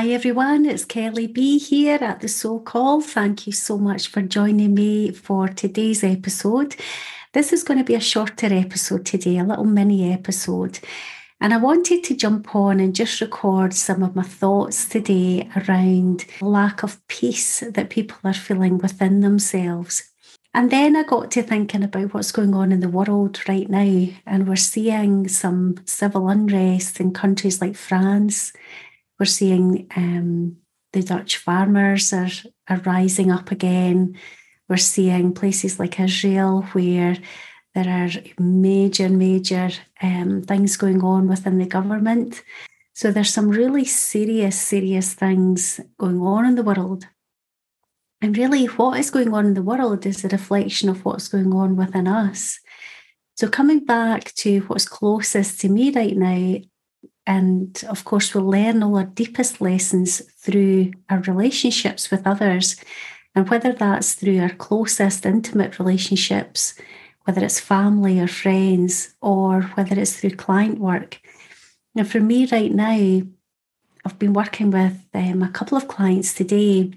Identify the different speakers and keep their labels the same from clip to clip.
Speaker 1: Hi everyone, it's Kelly B here at the Soul Call. Thank you so much for joining me for today's episode. This is going to be a shorter episode today, a little mini episode. And I wanted to jump on and just record some of my thoughts today around lack of peace that people are feeling within themselves. And then I got to thinking about what's going on in the world right now. And we're seeing some civil unrest in countries like France, we're seeing um, the Dutch farmers are, are rising up again. We're seeing places like Israel where there are major, major um, things going on within the government. So there's some really serious, serious things going on in the world. And really, what is going on in the world is a reflection of what's going on within us. So, coming back to what's closest to me right now and of course, we'll learn all our deepest lessons through our relationships with others. And whether that's through our closest intimate relationships, whether it's family or friends, or whether it's through client work. Now, for me right now, I've been working with um, a couple of clients today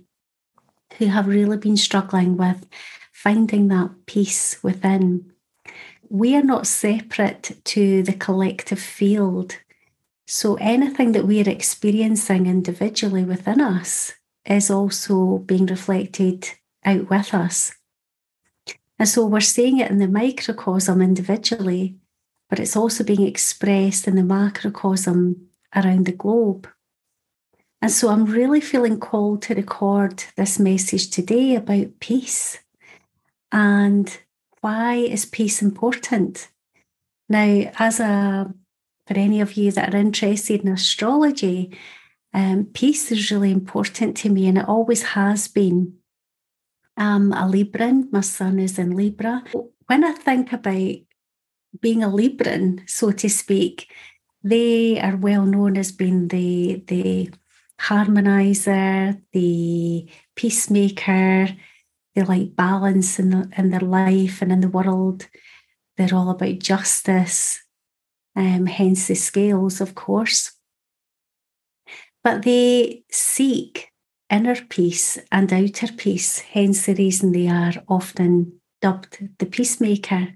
Speaker 1: who have really been struggling with finding that peace within. We are not separate to the collective field so anything that we're experiencing individually within us is also being reflected out with us. And so we're seeing it in the microcosm individually, but it's also being expressed in the macrocosm around the globe. And so I'm really feeling called to record this message today about peace and why is peace important? Now, as a for any of you that are interested in astrology, um, peace is really important to me and it always has been. I'm a Libran, my sun is in Libra. When I think about being a Libran, so to speak, they are well known as being the, the harmonizer, the peacemaker, they like balance in, the, in their life and in the world. They're all about justice um, hence the scales, of course. But they seek inner peace and outer peace, hence the reason they are often dubbed the peacemaker.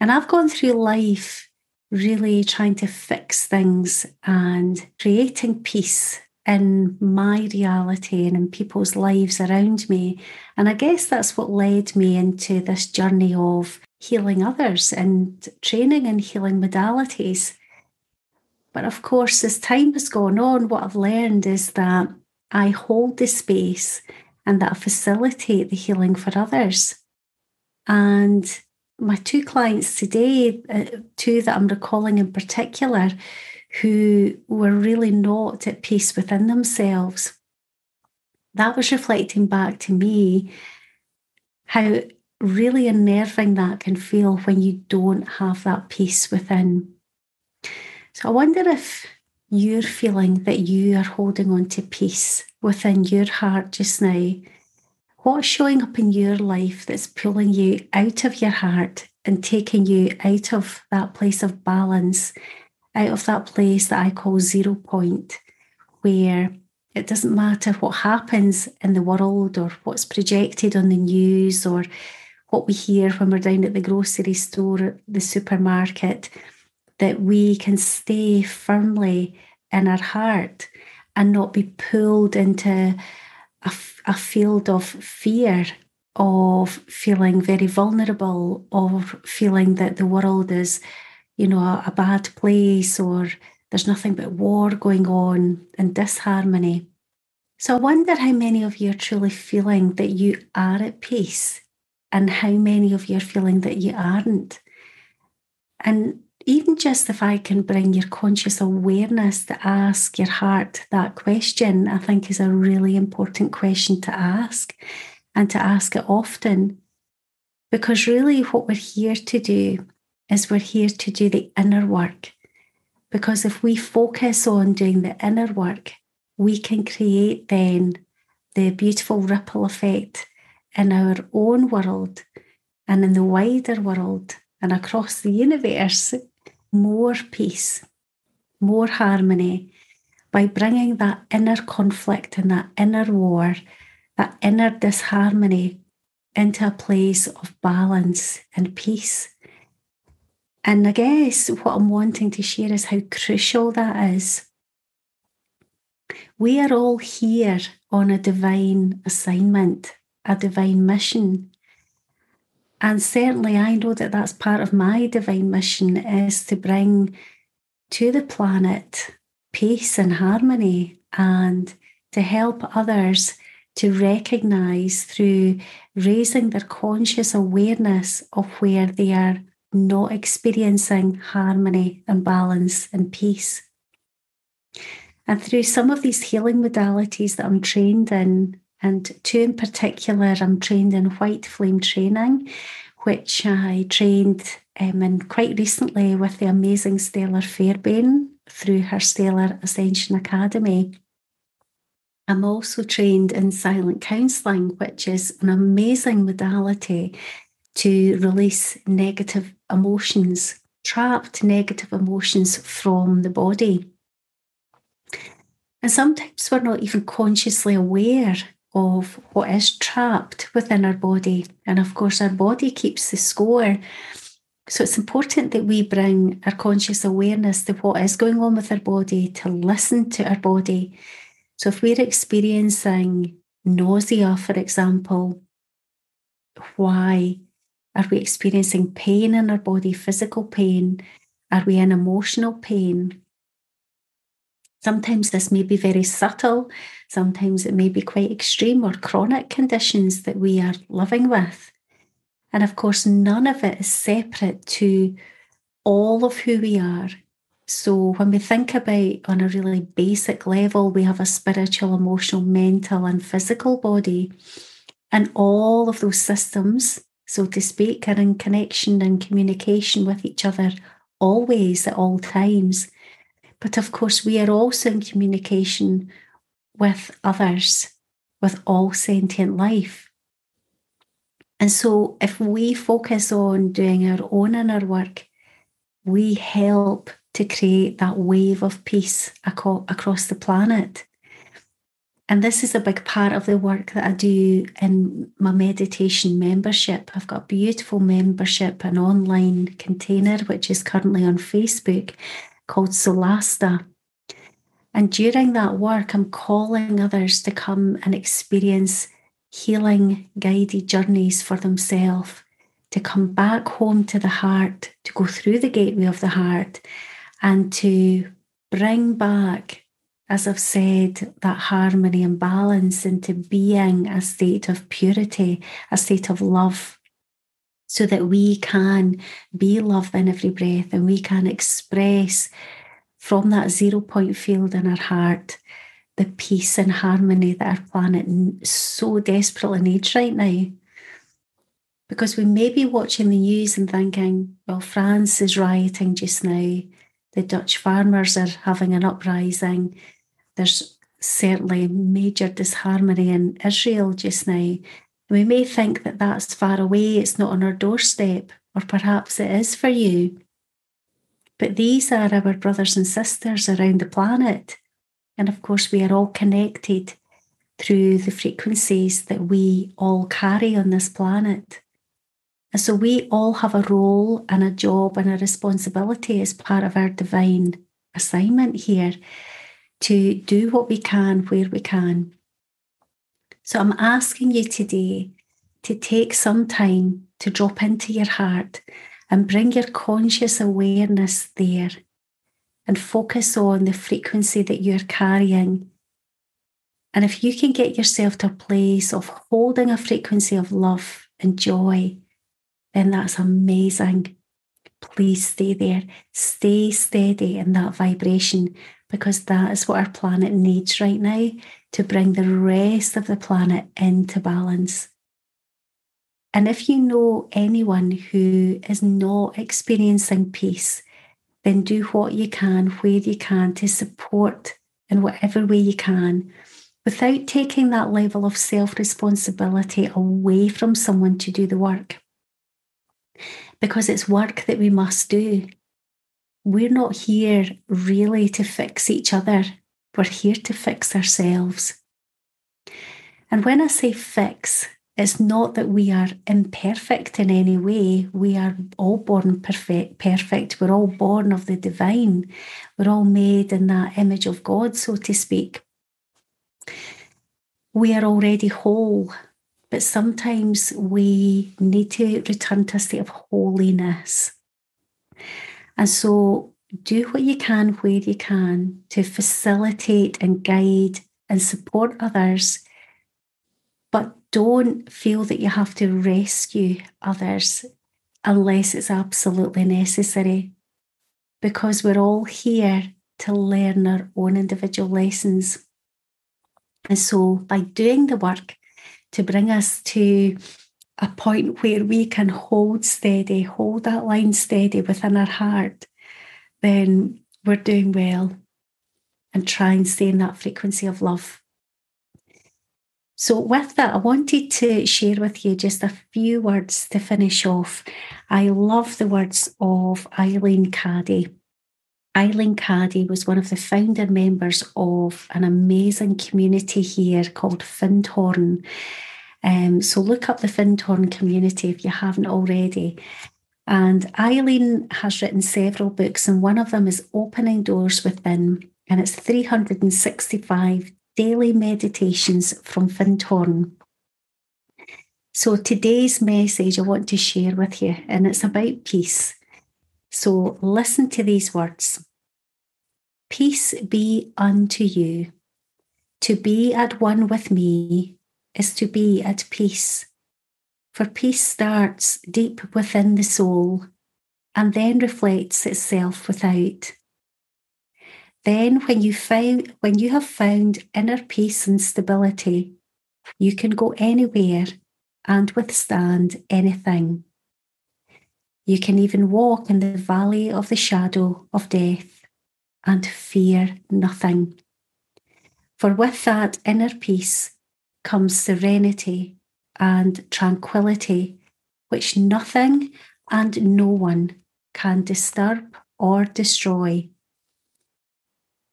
Speaker 1: And I've gone through life really trying to fix things and creating peace in my reality and in people's lives around me. And I guess that's what led me into this journey of healing others and training in healing modalities. But of course, as time has gone on, what I've learned is that I hold the space and that I facilitate the healing for others. And my two clients today, uh, two that I'm recalling in particular, who were really not at peace within themselves, that was reflecting back to me how really unnerving that can feel when you don't have that peace within. So I wonder if you're feeling that you are holding on to peace within your heart just now. What's showing up in your life that's pulling you out of your heart and taking you out of that place of balance, out of that place that I call zero point, where it doesn't matter what happens in the world or what's projected on the news or what we hear when we're down at the grocery store, the supermarket, that we can stay firmly in our heart and not be pulled into a, a field of fear, of feeling very vulnerable, of feeling that the world is, you know, a, a bad place or there's nothing but war going on and disharmony. So I wonder how many of you are truly feeling that you are at peace and how many of you are feeling that you aren't. And even just if I can bring your conscious awareness to ask your heart that question, I think is a really important question to ask and to ask it often. Because really, what we're here to do is we're here to do the inner work. Because if we focus on doing the inner work, we can create then the beautiful ripple effect in our own world and in the wider world and across the universe more peace, more harmony, by bringing that inner conflict and that inner war, that inner disharmony into a place of balance and peace. And I guess what I'm wanting to share is how crucial that is. We are all here on a divine assignment, a divine mission. And certainly, I know that that's part of my divine mission is to bring to the planet peace and harmony and to help others to recognize through raising their conscious awareness of where they are not experiencing harmony and balance and peace. And through some of these healing modalities that I'm trained in, and two in particular, I'm trained in white flame training, which I trained um, in quite recently with the amazing Stella Fairbairn through her Stellar Ascension Academy. I'm also trained in silent counselling, which is an amazing modality to release negative emotions, trapped negative emotions from the body. And sometimes we're not even consciously aware of what is trapped within our body. And of course, our body keeps the score. So it's important that we bring our conscious awareness to what is going on with our body, to listen to our body. So if we're experiencing nausea, for example, why are we experiencing pain in our body, physical pain? Are we in emotional pain? Sometimes this may be very subtle, sometimes it may be quite extreme or chronic conditions that we are living with. And of course, none of it is separate to all of who we are. So, when we think about on a really basic level, we have a spiritual, emotional, mental, and physical body. And all of those systems, so to speak, are in connection and communication with each other always at all times. But of course, we are also in communication with others, with all sentient life. And so, if we focus on doing our own inner work, we help to create that wave of peace across the planet. And this is a big part of the work that I do in my meditation membership. I've got a beautiful membership, an online container, which is currently on Facebook called Solasta. And during that work, I'm calling others to come and experience healing guided journeys for themselves, to come back home to the heart, to go through the gateway of the heart, and to bring back, as I've said, that harmony and balance into being a state of purity, a state of love, so that we can be love in every breath and we can express from that zero point field in our heart the peace and harmony that our planet so desperately needs right now. Because we may be watching the news and thinking, well, France is rioting just now, the Dutch farmers are having an uprising, there's certainly major disharmony in Israel just now. We may think that that's far away, it's not on our doorstep, or perhaps it is for you. But these are our brothers and sisters around the planet. And of course, we are all connected through the frequencies that we all carry on this planet. And so we all have a role and a job and a responsibility as part of our divine assignment here to do what we can where we can. So I'm asking you today to take some time to drop into your heart and bring your conscious awareness there and focus on the frequency that you're carrying. And if you can get yourself to a place of holding a frequency of love and joy, then that's amazing. Please stay there. Stay steady in that vibration because that is what our planet needs right now to bring the rest of the planet into balance. And if you know anyone who is not experiencing peace, then do what you can, where you can to support in whatever way you can without taking that level of self responsibility away from someone to do the work. Because it's work that we must do. We're not here really to fix each other We're here to fix ourselves. And when I say fix, it's not that we are imperfect in any way. We are all born perfect, perfect. We're all born of the divine. We're all made in that image of God, so to speak. We are already whole, but sometimes we need to return to a state of holiness. And so do what you can where you can to facilitate and guide and support others but don't feel that you have to rescue others unless it's absolutely necessary. Because we're all here to learn our own individual lessons. And so, by doing the work to bring us to a point where we can hold steady, hold that line steady within our heart, then we're doing well and try and stay in that frequency of love. So, with that, I wanted to share with you just a few words to finish off. I love the words of Eileen Caddy. Eileen Caddy was one of the founder members of an amazing community here called Findhorn. Um, so look up the Findhorn community if you haven't already. And Eileen has written several books, and one of them is Opening Doors Within, and it's 365 daily meditations from Findhorn. So today's message I want to share with you, and it's about peace. So listen to these words Peace be unto you. To be at one with me is to be at peace. For peace starts deep within the soul and then reflects itself without. Then when you find when you have found inner peace and stability, you can go anywhere and withstand anything. You can even walk in the valley of the shadow of death and fear nothing. For with that inner peace comes serenity and tranquility, which nothing and no one can disturb or destroy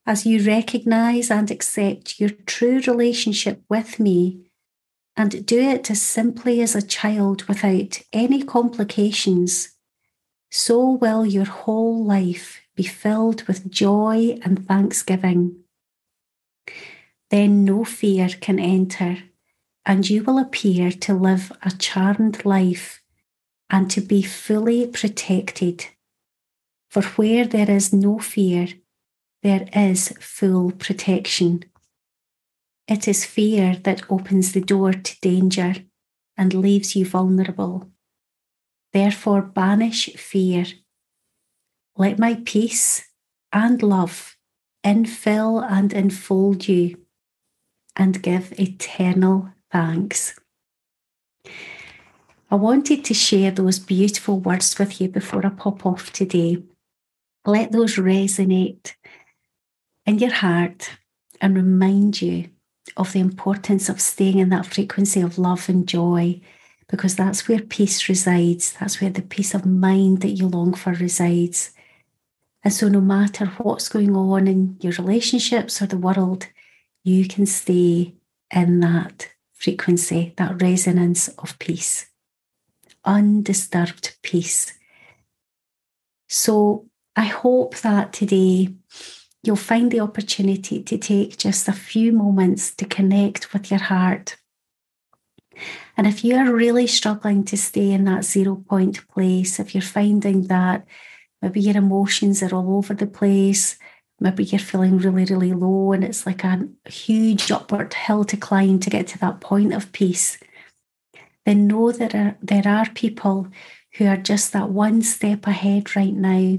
Speaker 1: as you recognize and accept your true relationship with me and do it as simply as a child without any complications, so will your whole life be filled with joy and thanksgiving. Then no fear can enter, and you will appear to live a charmed life and to be fully protected. For where there is no fear, there is full protection. It is fear that opens the door to danger and leaves you vulnerable. Therefore, banish fear. Let my peace and love infill and enfold you and give eternal thanks. I wanted to share those beautiful words with you before I pop off today. Let those resonate in your heart and remind you of the importance of staying in that frequency of love and joy because that's where peace resides. That's where the peace of mind that you long for resides. And so, no matter what's going on in your relationships or the world, you can stay in that frequency, that resonance of peace, undisturbed peace. So, I hope that today you'll find the opportunity to take just a few moments to connect with your heart. And if you're really struggling to stay in that zero point place, if you're finding that maybe your emotions are all over the place, maybe you're feeling really, really low and it's like a huge upward hill to climb to get to that point of peace, then know that there are, there are people who are just that one step ahead right now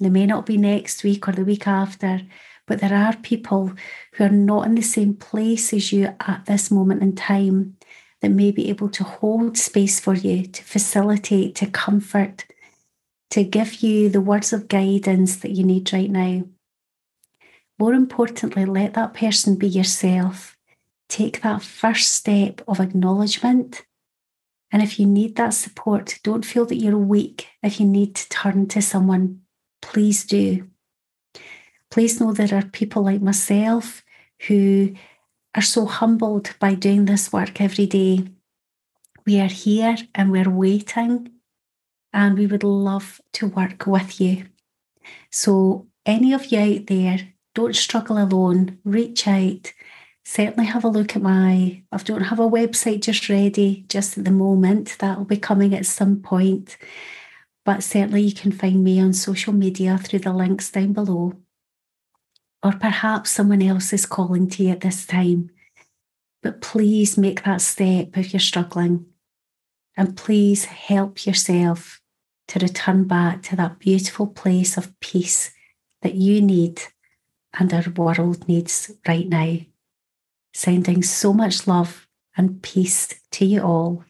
Speaker 1: they may not be next week or the week after, but there are people who are not in the same place as you at this moment in time that may be able to hold space for you, to facilitate, to comfort, to give you the words of guidance that you need right now. More importantly, let that person be yourself. Take that first step of acknowledgement. And if you need that support, don't feel that you're weak if you need to turn to someone please do. Please know there are people like myself who are so humbled by doing this work every day. We are here and we're waiting, and we would love to work with you. So, any of you out there, don't struggle alone, reach out. Certainly have a look at my, I don't have a website just ready just at the moment. That'll be coming at some point. But certainly you can find me on social media through the links down below or perhaps someone else is calling to you at this time. But please make that step if you're struggling. And please help yourself to return back to that beautiful place of peace that you need and our world needs right now. Sending so much love and peace to you all.